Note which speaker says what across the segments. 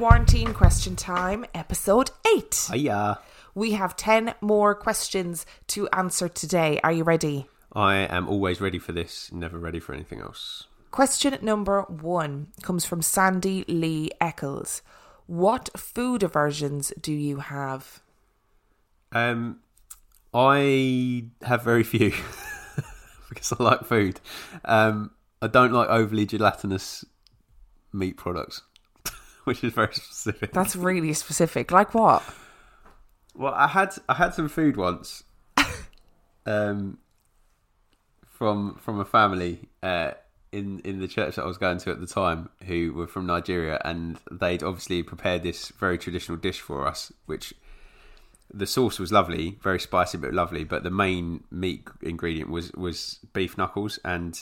Speaker 1: Quarantine Question Time, episode 8.
Speaker 2: Hiya.
Speaker 1: We have 10 more questions to answer today. Are you ready?
Speaker 2: I am always ready for this, never ready for anything else.
Speaker 1: Question number one comes from Sandy Lee Eccles. What food aversions do you have?
Speaker 2: Um, I have very few because I like food. Um, I don't like overly gelatinous meat products, which is very specific.
Speaker 1: That's really specific. Like what?
Speaker 2: Well, I had I had some food once, um, from from a family uh, in in the church that I was going to at the time, who were from Nigeria, and they'd obviously prepared this very traditional dish for us, which the sauce was lovely, very spicy but lovely. But the main meat ingredient was was beef knuckles, and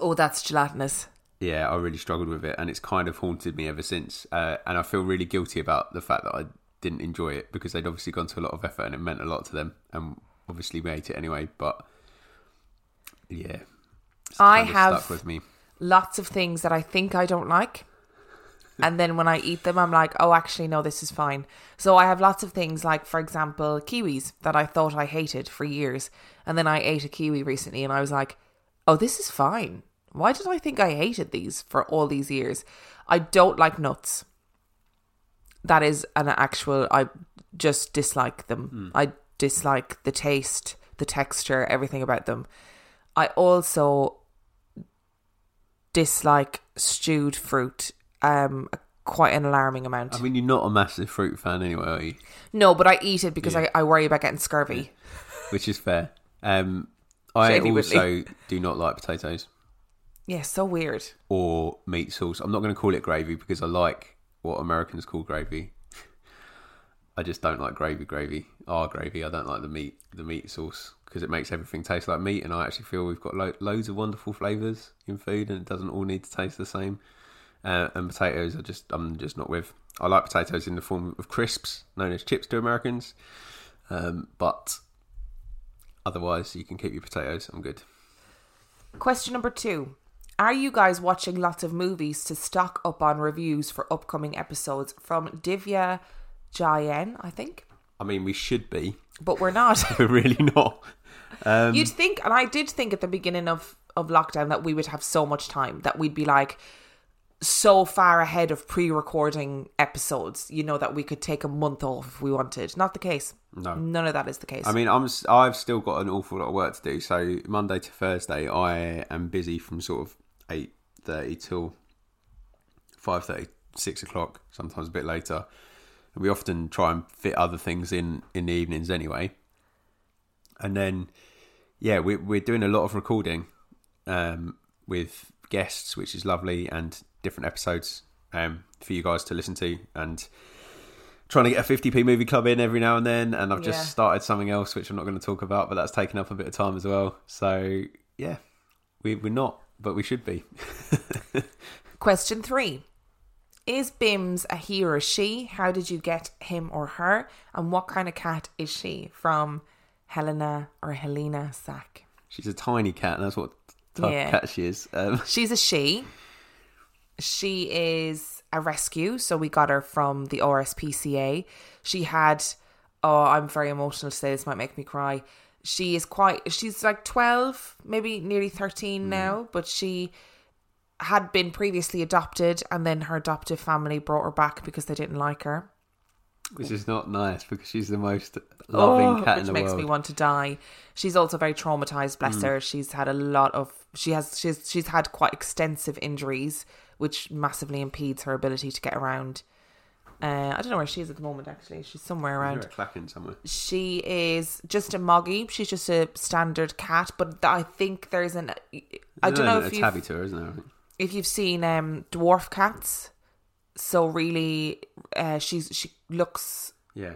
Speaker 1: Oh, that's gelatinous.
Speaker 2: Yeah, I really struggled with it, and it's kind of haunted me ever since. Uh, and I feel really guilty about the fact that I didn't enjoy it because they'd obviously gone to a lot of effort and it meant a lot to them, and obviously we ate it anyway. But yeah,
Speaker 1: I have-
Speaker 2: stuck with me.
Speaker 1: Lots of things that I think I don't like. And then when I eat them, I'm like, oh, actually, no, this is fine. So I have lots of things like, for example, kiwis that I thought I hated for years. And then I ate a kiwi recently and I was like, oh, this is fine. Why did I think I hated these for all these years? I don't like nuts. That is an actual, I just dislike them. I dislike the taste, the texture, everything about them. I also dislike stewed fruit um quite an alarming amount.
Speaker 2: I mean, you're not a massive fruit fan anyway, are you?
Speaker 1: no, but I eat it because I, I worry about getting scurvy.
Speaker 2: Which is fair. Um, I also do not like potatoes
Speaker 1: Yeah, so weird.
Speaker 2: or meat sauce. I'm not going to call it gravy because I like what Americans call gravy. I just don't like gravy, gravy, our gravy. I don't like the meat, the meat sauce because it makes everything taste like meat. And I actually feel we've got lo- loads of wonderful flavors in food, and it doesn't all need to taste the same. Uh, and potatoes, I just, I'm just not with. I like potatoes in the form of crisps, known as chips to Americans. Um, but otherwise, you can keep your potatoes. I'm good.
Speaker 1: Question number two. Are you guys watching lots of movies to stock up on reviews for upcoming episodes from Divya Jayan, I think?
Speaker 2: I mean, we should be,
Speaker 1: But we're not.
Speaker 2: but really not. Um,
Speaker 1: You'd think, and I did think at the beginning of, of lockdown that we would have so much time, that we'd be like so far ahead of pre recording episodes, you know, that we could take a month off if we wanted. Not the case.
Speaker 2: No.
Speaker 1: None of that is the case.
Speaker 2: I mean, I'm I've still got an awful lot of work to do. So Monday to Thursday, I am busy from sort of eight thirty till five thirty, six o'clock. Sometimes a bit later. And we often try and fit other things in in the evenings anyway. And then, yeah, we, we're doing a lot of recording um, with guests, which is lovely, and different episodes um, for you guys to listen to. And trying to get a 50p movie club in every now and then. And I've just
Speaker 1: Yeah.
Speaker 2: started something else, which I'm not going to talk about, but that's taken up a bit of time as well. So, yeah, we, we're not, but we should be.
Speaker 1: Question three. Is Bims a he or a she? How did you get him or her? And what kind of cat is she? From Helena or Helena Sack.
Speaker 2: She's a tiny cat, and that's what type
Speaker 1: Yeah.
Speaker 2: of cat she is. Um,
Speaker 1: She's a she. She is a rescue, so we got her from the RSPCA. She had, oh, I'm very emotional to say this might make me cry. She is quite, she's like 12, maybe nearly 13 mm. now, but she had been previously adopted and then her adoptive family brought her back because they didn't like her.
Speaker 2: which is not nice because she's the most oh, loving
Speaker 1: Oh,
Speaker 2: cat
Speaker 1: which
Speaker 2: in the
Speaker 1: makes
Speaker 2: world.
Speaker 1: me want to die. She's also very traumatized. Bless mm. her. She's had a lot of. She has. She's. She's had quite extensive injuries, which massively impedes her ability to get around. Uh, I don't know where she is at the moment. Actually, she's somewhere around.
Speaker 2: Clacking somewhere.
Speaker 1: She is just a moggy. She's just a standard cat, but I think there's an. I don't know if
Speaker 2: tabby to her, isn't there?
Speaker 1: If you've seen um dwarf cats. So really, uh, she's she looks
Speaker 2: Yeah,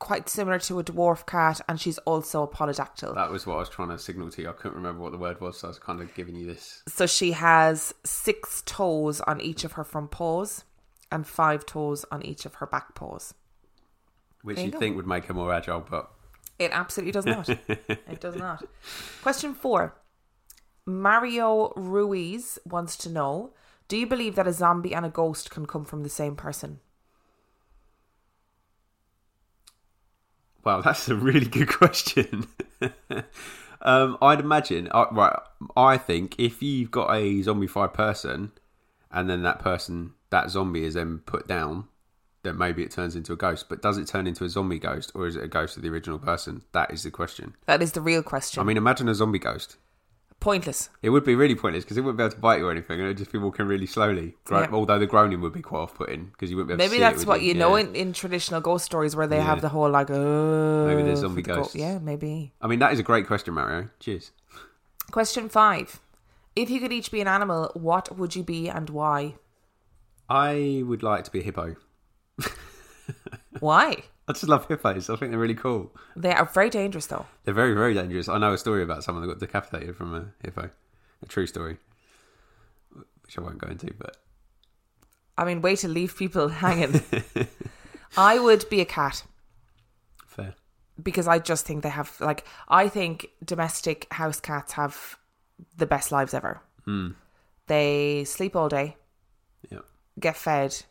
Speaker 1: quite similar to a dwarf cat, and she's also a polydactyl.
Speaker 2: that was what I was trying to signal to you. I couldn't remember what the word was, so I was kind of giving you this.
Speaker 1: So she has six toes on each of her front paws and five toes on each of her back paws.
Speaker 2: Which
Speaker 1: you
Speaker 2: you'd think would make her more agile, but
Speaker 1: It absolutely does not. it does not. Question four. Mario Ruiz wants to know Do you believe that a zombie and a ghost can come from the same person?
Speaker 2: Wow, that's a really good question. um, I'd imagine, uh, right? I think if you've got a zombified person, and then that person, that zombie, is then put down, then maybe it turns into a ghost. But does it turn into a zombie ghost, or is it a ghost of the original person? That is the question.
Speaker 1: That is the real question.
Speaker 2: I mean, imagine a zombie ghost.
Speaker 1: Pointless.
Speaker 2: It would be really pointless because it wouldn't be able to bite you or anything, and it would just be walking really slowly.
Speaker 1: Yeah.
Speaker 2: Although the groaning would be quite off-putting because you wouldn't be able to
Speaker 1: Maybe
Speaker 2: see it,
Speaker 1: that's
Speaker 2: would
Speaker 1: what you know
Speaker 2: Yeah.
Speaker 1: in, in traditional ghost stories where they
Speaker 2: Yeah.
Speaker 1: have the whole like, oh,
Speaker 2: Maybe they're zombie
Speaker 1: the go- yeah, maybe.
Speaker 2: I mean, that is a great question, Mario. Cheers.
Speaker 1: Question five: If you could each be an animal, what would you be and why?
Speaker 2: I would like to be a hippo.
Speaker 1: Why?
Speaker 2: I just love hippos. I think they're really cool.
Speaker 1: They are very dangerous, though.
Speaker 2: They're very, very dangerous. I know a story about someone that got decapitated from a hippo. A true story, which I won't go into. But
Speaker 1: I mean, way to leave people hanging. I would be a cat
Speaker 2: fair.
Speaker 1: because I just think they have like I think domestic house cats have the best lives ever. Hmm. They sleep all day,
Speaker 2: Yeah,
Speaker 1: get fed,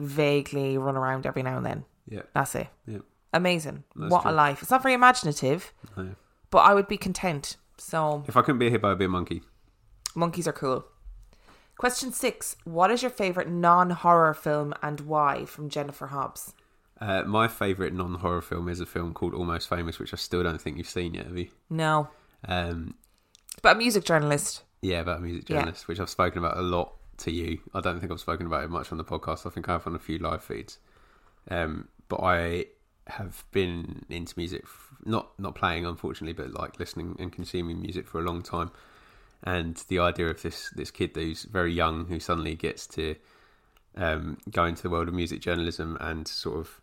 Speaker 1: vaguely run around every now and then.
Speaker 2: yeah,
Speaker 1: That's it.
Speaker 2: yeah.
Speaker 1: Amazing.
Speaker 2: That's
Speaker 1: what a life. It's not very imaginative,
Speaker 2: No.
Speaker 1: but I would be content. So
Speaker 2: If I couldn't be a hippo, I'd be a monkey.
Speaker 1: monkeys are cool. Question six: What is your favorite non-horror film and why? From Jennifer Hobbs.
Speaker 2: Uh, my favourite non-horror film is a film called Almost Famous, which I still don't think you've seen yet, have you?
Speaker 1: No,
Speaker 2: Um,
Speaker 1: but a music journalist.
Speaker 2: yeah, about a music
Speaker 1: Yeah.
Speaker 2: journalist, which I've spoken about a lot to you. I don't think I've spoken about it much on the podcast. I think I have on a few live feeds. Um, but I have been into music, not not playing, unfortunately, but like listening and consuming music for a long time. And the idea of this this kid who's very young, who suddenly gets to um, go into the world of music journalism and sort of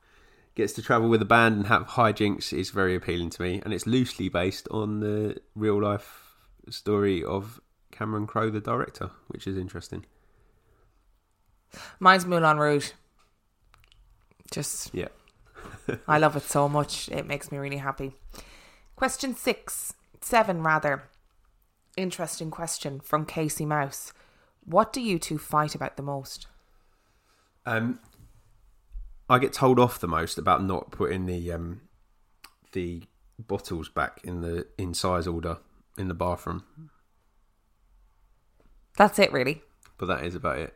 Speaker 2: gets to travel with a band and have hijinks is very appealing to me. And it's loosely based on the real life story of Cameron Crowe, the director, which is interesting.
Speaker 1: Mine's Moulin Rouge. Just
Speaker 2: Yeah.
Speaker 1: I love it so much. It makes me really happy. Question six, seven rather. Interesting question from Casey Mouse. What do you two fight about the most?
Speaker 2: Um, I get told off the most about not putting the um, the bottles back in the in size order in the bathroom,
Speaker 1: That's it, really.
Speaker 2: but that is about it.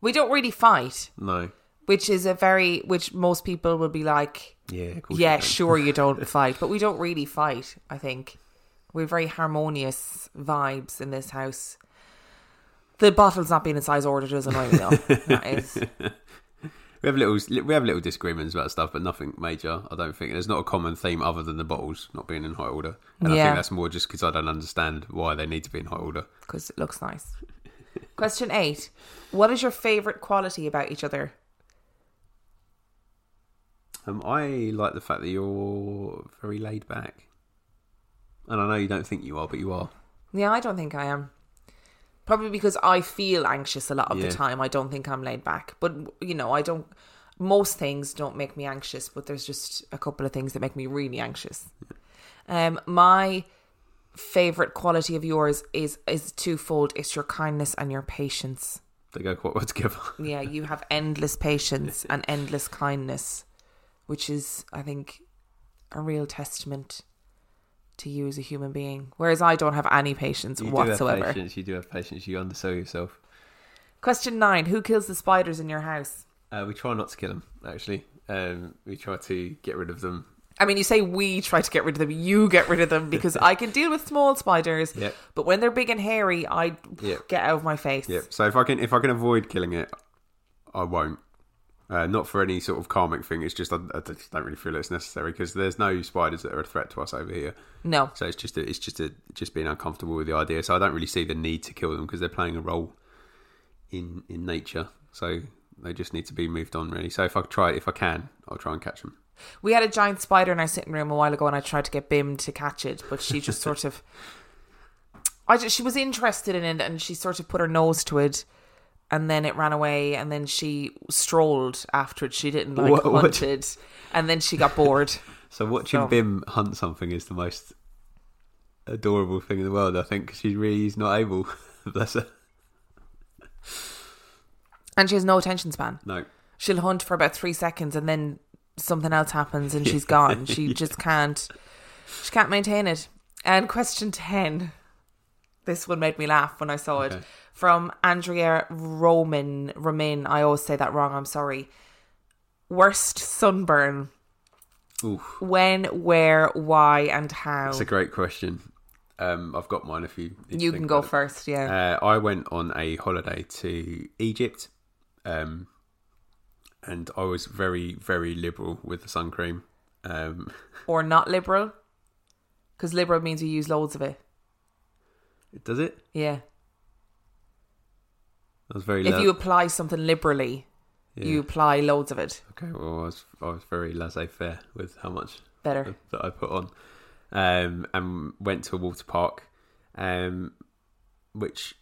Speaker 1: We don't really fight,
Speaker 2: No,
Speaker 1: which is a very, which most people will be like,
Speaker 2: yeah, you
Speaker 1: yeah,
Speaker 2: don't.
Speaker 1: sure, you don't fight, but we don't really fight. I think we're very harmonious vibes in this house. The bottles not being in size order does annoy me though. That is,
Speaker 2: We have little we have little disagreements about stuff, but nothing major. I don't think there's not a common theme other than the bottles not being in high order, and I think that's more just because I don't understand why they need to be in high order.
Speaker 1: because it looks nice. Question eight: What is your favorite quality about each other?
Speaker 2: Um, I like the fact that you're very laid back, and I know you don't think you are, but you are.
Speaker 1: Yeah, I don't think I am. Probably because I feel anxious a lot of
Speaker 2: Yeah.
Speaker 1: the time. I don't think I'm laid back. But, you know, I don't. Most things don't make me anxious, but there's just a couple of things that make me really anxious. Um, my favorite quality of yours is is twofold. It's your kindness and your patience.
Speaker 2: They go quite well together.
Speaker 1: Yeah, you have endless patience and endless kindness, which is, I think, a real testament to you as a human being. Whereas I don't have any patience
Speaker 2: You do
Speaker 1: whatsoever.
Speaker 2: have patience. You do have patience. You undersell yourself.
Speaker 1: Question nine: Who kills the spiders in your house?
Speaker 2: Uh, we try not to kill them. Actually, um, we try to get rid of them.
Speaker 1: I mean, you say we try to get rid of them. You get rid of them because I can deal with small spiders.
Speaker 2: Yep.
Speaker 1: But when they're big and hairy, I
Speaker 2: Yep.
Speaker 1: get out of my face.
Speaker 2: Yeah. So if I can if I can avoid killing it, I won't. Uh, not for any sort of karmic thing. It's just I, I just don't really feel it's necessary because there's no spiders that are a threat to us over here.
Speaker 1: No.
Speaker 2: So it's just a, it's just a, just being uncomfortable with the idea. So I don't really see the need to kill them because they're playing a role in in nature. So they just need to be moved on really. So if I try if I can, I'll try and catch them.
Speaker 1: We had a giant spider in our sitting room a while ago, and I tried to get Bim to catch it, but she just sort of. I just, she was interested in it, and she sort of put her nose to it, and then it ran away, and then she strolled after it. She didn't like
Speaker 2: What-
Speaker 1: hunt it, and then she got bored.
Speaker 2: So watching
Speaker 1: So-
Speaker 2: Bim hunt something is the most adorable thing in the world. I think she's really is not able. Bless her.
Speaker 1: And she has no attention span.
Speaker 2: No.
Speaker 1: She'll hunt for about three seconds and then something else happens and she's gone. She just can't she can't maintain it. And question ten. This one made me laugh when I saw it. From Andrea Roman Romain. I always say that wrong, I'm sorry. Worst sunburn.
Speaker 2: Oof.
Speaker 1: When, where, why, and how?
Speaker 2: It's a great question. Um, I've got mine if you.
Speaker 1: You can go
Speaker 2: it.
Speaker 1: first, yeah.
Speaker 2: Uh, I went on a holiday to Egypt, um, and I was very, very liberal with the sun cream. Um,
Speaker 1: or not liberal. Because liberal means you use loads of it.
Speaker 2: does it?
Speaker 1: Yeah.
Speaker 2: I was very.
Speaker 1: If
Speaker 2: la-
Speaker 1: you apply something liberally,
Speaker 2: yeah.
Speaker 1: you apply loads of it.
Speaker 2: Okay, well, I was I was very laissez-faire with how much
Speaker 1: Better.
Speaker 2: that I put on, um, and went to a water park, um, which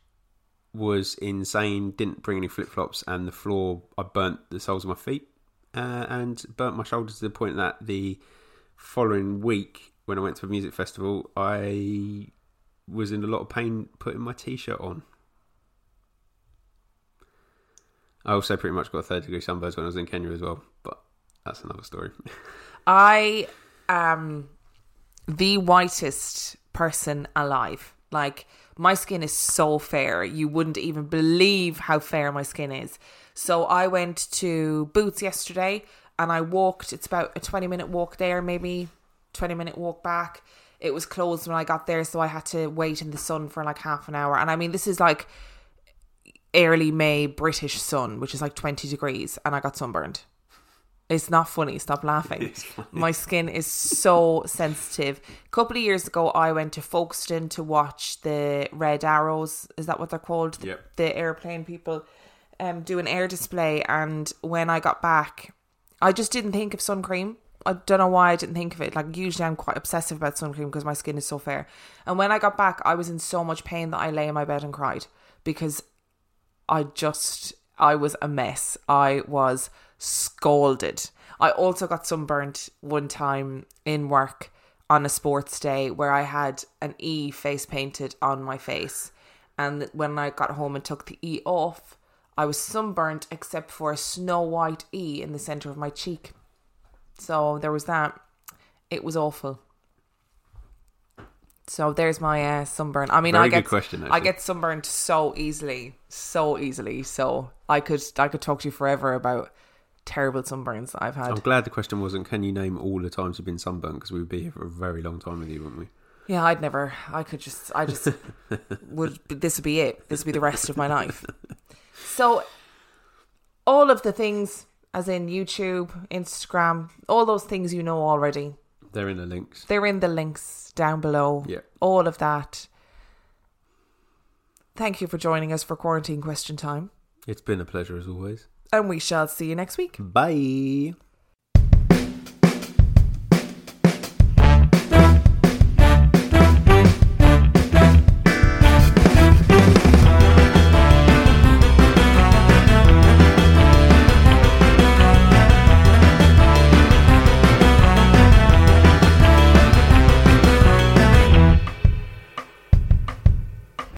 Speaker 2: was insane. Didn't bring any flip flops, and the floor I burnt the soles of my feet, uh, and burnt my shoulders to the point that the following week, when I went to a music festival, I was in a lot of pain putting my t-shirt on. I also pretty much got a third degree sunburns when I was in Kenya as well, but that's another story.
Speaker 1: I am the whitest person alive. Like my skin is so fair, you wouldn't even believe how fair my skin is. So I went to Boots yesterday and I walked, it's about a 20 minute walk there, maybe 20 minute walk back. It was closed when I got there, so I had to wait in the sun for like half an hour. And I mean, this is like early May British sun, which is like 20 degrees, and I got sunburned. It's not funny. Stop laughing. My skin is so sensitive. A couple of years ago, I went to Folkestone to watch the Red Arrows. Is that what they're called? The-
Speaker 2: Yep.
Speaker 1: The airplane people um, do an air display. And when I got back, I just didn't think of sun cream. I don't know why I didn't think of it. Like usually I'm quite obsessive about sun cream because my skin is so fair. And when I got back, I was in so much pain that I lay in my bed and cried because I just I was a mess. I was scalded. I also got sunburnt one time in work on a sports day where I had an E face painted on my face. And when I got home and took the E off, I was sunburnt except for a snow white E in the center of my cheek. So there was that. It was awful. So there's my uh, sunburn. I mean,
Speaker 2: Very
Speaker 1: I get
Speaker 2: question,
Speaker 1: I get sunburned so easily, so easily. So I could I could talk to you forever about terrible sunburns that I've had.
Speaker 2: I'm glad the question wasn't, can you name all the times you've been sunburned Because we would be here for a very long time with you, wouldn't we?
Speaker 1: Yeah, I'd never. I could just. I just would. This would be it. This would be the rest of my life. So, all of the things, as in YouTube, Instagram, all those things you know already,
Speaker 2: They're in the links.
Speaker 1: they're in the links down below.
Speaker 2: Yeah.
Speaker 1: All of that. Thank you for joining us for quarantine question time,
Speaker 2: It's been a pleasure as always.
Speaker 1: And we shall see you next week.
Speaker 2: Bye.